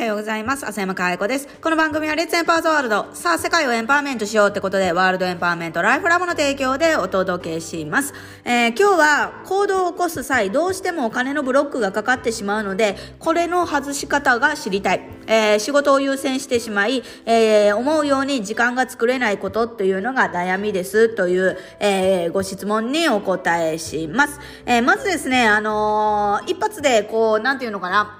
はようございます。浅山か愛子です。この番組はレッツエンパワーズワールド。さあ、世界をエンパワーメントしようってことで、ワールドエンパワーメントライフラボの提供でお届けします。えー、今日は行動を起こす際、どうしてもお金のブロックがかかってしまうので、これの外し方が知りたい。えー、仕事を優先してしまい、えー、思うように時間が作れないことというのが悩みですという、えー、ご質問にお答えします。えまずですね、あの一発でこう、なんていうのかな、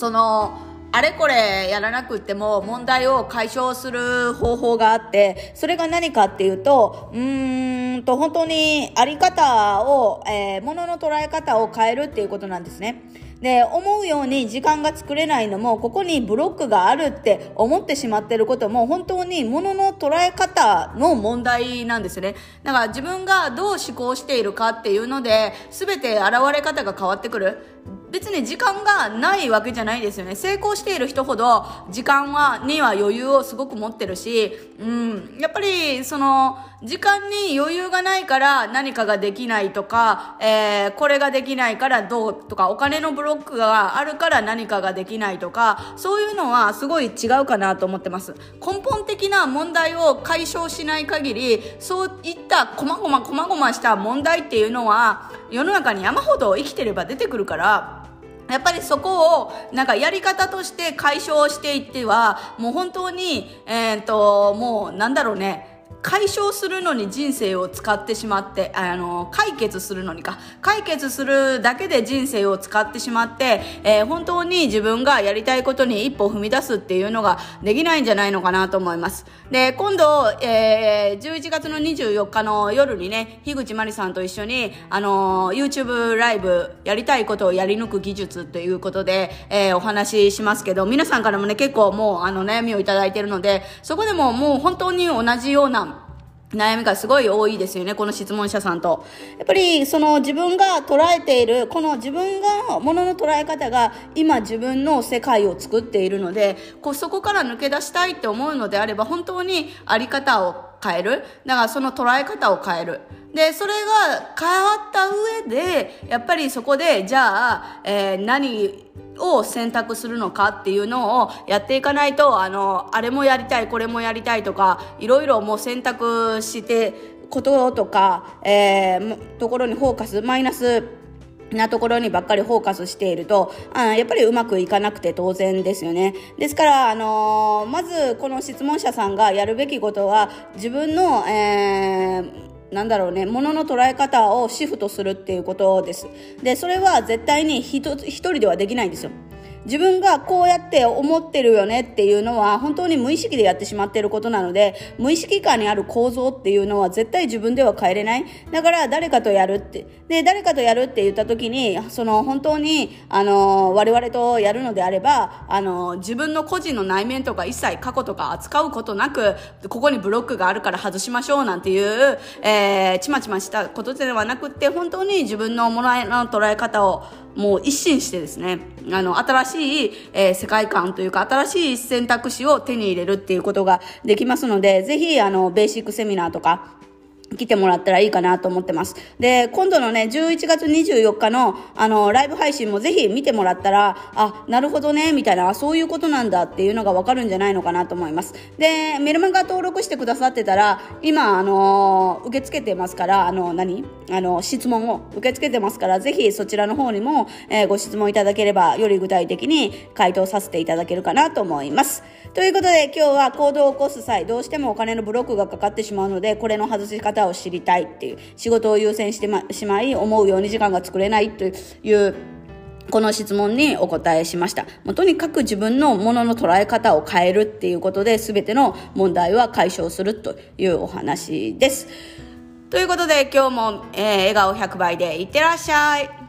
その、あれこれやらなくても問題を解消する方法があって、それが何かっていうと、うーんと本当にあり方を、えー、物の捉え方を変えるっていうことなんですね。で、思うように時間が作れないのも、ここにブロックがあるって思ってしまってることも、本当に物の捉え方の問題なんですね。だから自分がどう思考しているかっていうので、全て現れ方が変わってくる。別に時間がないわけじゃないですよね。成功している人ほど時間は、には余裕をすごく持ってるし、うん、やっぱりその、時間に余裕がないから何かができないとか、えー、これができないからどうとか、お金のブロックがあるから何かができないとか、そういうのはすごい違うかなと思ってます。根本的な問題を解消しない限り、そういった細々細々した問題っていうのは、世の中に山ほど生きてれば出てくるから、やっぱりそこをなんかやり方として解消していってはもう本当にえっ、ー、ともうなんだろうね。解消するのに人生を使ってしまって、あの、解決するのにか、解決するだけで人生を使ってしまって、えー、本当に自分がやりたいことに一歩踏み出すっていうのができないんじゃないのかなと思います。で、今度、えー、11月の24日の夜にね、樋口真理さんと一緒に、あの、YouTube ライブ、やりたいことをやり抜く技術ということで、えー、お話ししますけど、皆さんからもね、結構もう、あの、悩みをいただいているので、そこでももう本当に同じような悩みがすごい多いですよね、この質問者さんと。やっぱり、その自分が捉えている、この自分が、ものの捉え方が今自分の世界を作っているので、こうそこから抜け出したいって思うのであれば、本当にあり方を変える。だからその捉え方を変える。で、それが変わった上で、やっぱりそこで、じゃあ、えー、何、を選択するのかっていうのをやっていかないと、あの、あれもやりたい、これもやりたいとか、いろいろもう選択してこととか、えー、ところにフォーカス、マイナスなところにばっかりフォーカスしていると、あやっぱりうまくいかなくて当然ですよね。ですから、あのー、まずこの質問者さんがやるべきことは、自分の、えーなんだろうね、ものの捉え方をシフトするっていうことです。で、それは絶対に一人ではできないんですよ。自分がこうやって思ってるよねっていうのは本当に無意識でやってしまっていることなので無意識下にある構造っていうのは絶対自分では変えれない。だから誰かとやるってで誰かとやるって言った時にその本当にあの我々とやるのであればあの自分の個人の内面とか一切過去とか扱うことなくここにブロックがあるから外しましょうなんていう、えー、ちまちましたことではなくって本当に自分のものの捉え方をもう一新してですね、あの、新しい、えー、世界観というか、新しい選択肢を手に入れるっていうことができますので、ぜひ、あの、ベーシックセミナーとか、来てもらったらいいかなと思ってます。で、今度のね、11月24日の、あの、ライブ配信もぜひ見てもらったら、あ、なるほどね、みたいな、そういうことなんだっていうのがわかるんじゃないのかなと思います。で、メルマガ登録してくださってたら、今、あの、受け付けてますから、あの、何？あの、質問を受け付けてますから、ぜひそちらの方にも、えー、ご質問いただければ、より具体的に回答させていただけるかなと思います。ということで、今日は行動を起こす際、どうしてもお金のブロックがかかってしまうので、これの外し方をを知りたいっていう、仕事を優先してしまい、思うように時間が作れないというこの質問にお答えしました。もうとにかく自分のものの捉え方を変えるっていうことで全ての問題は解消するというお話です。ということで今日も、えー、笑顔100倍でいってらっしゃい。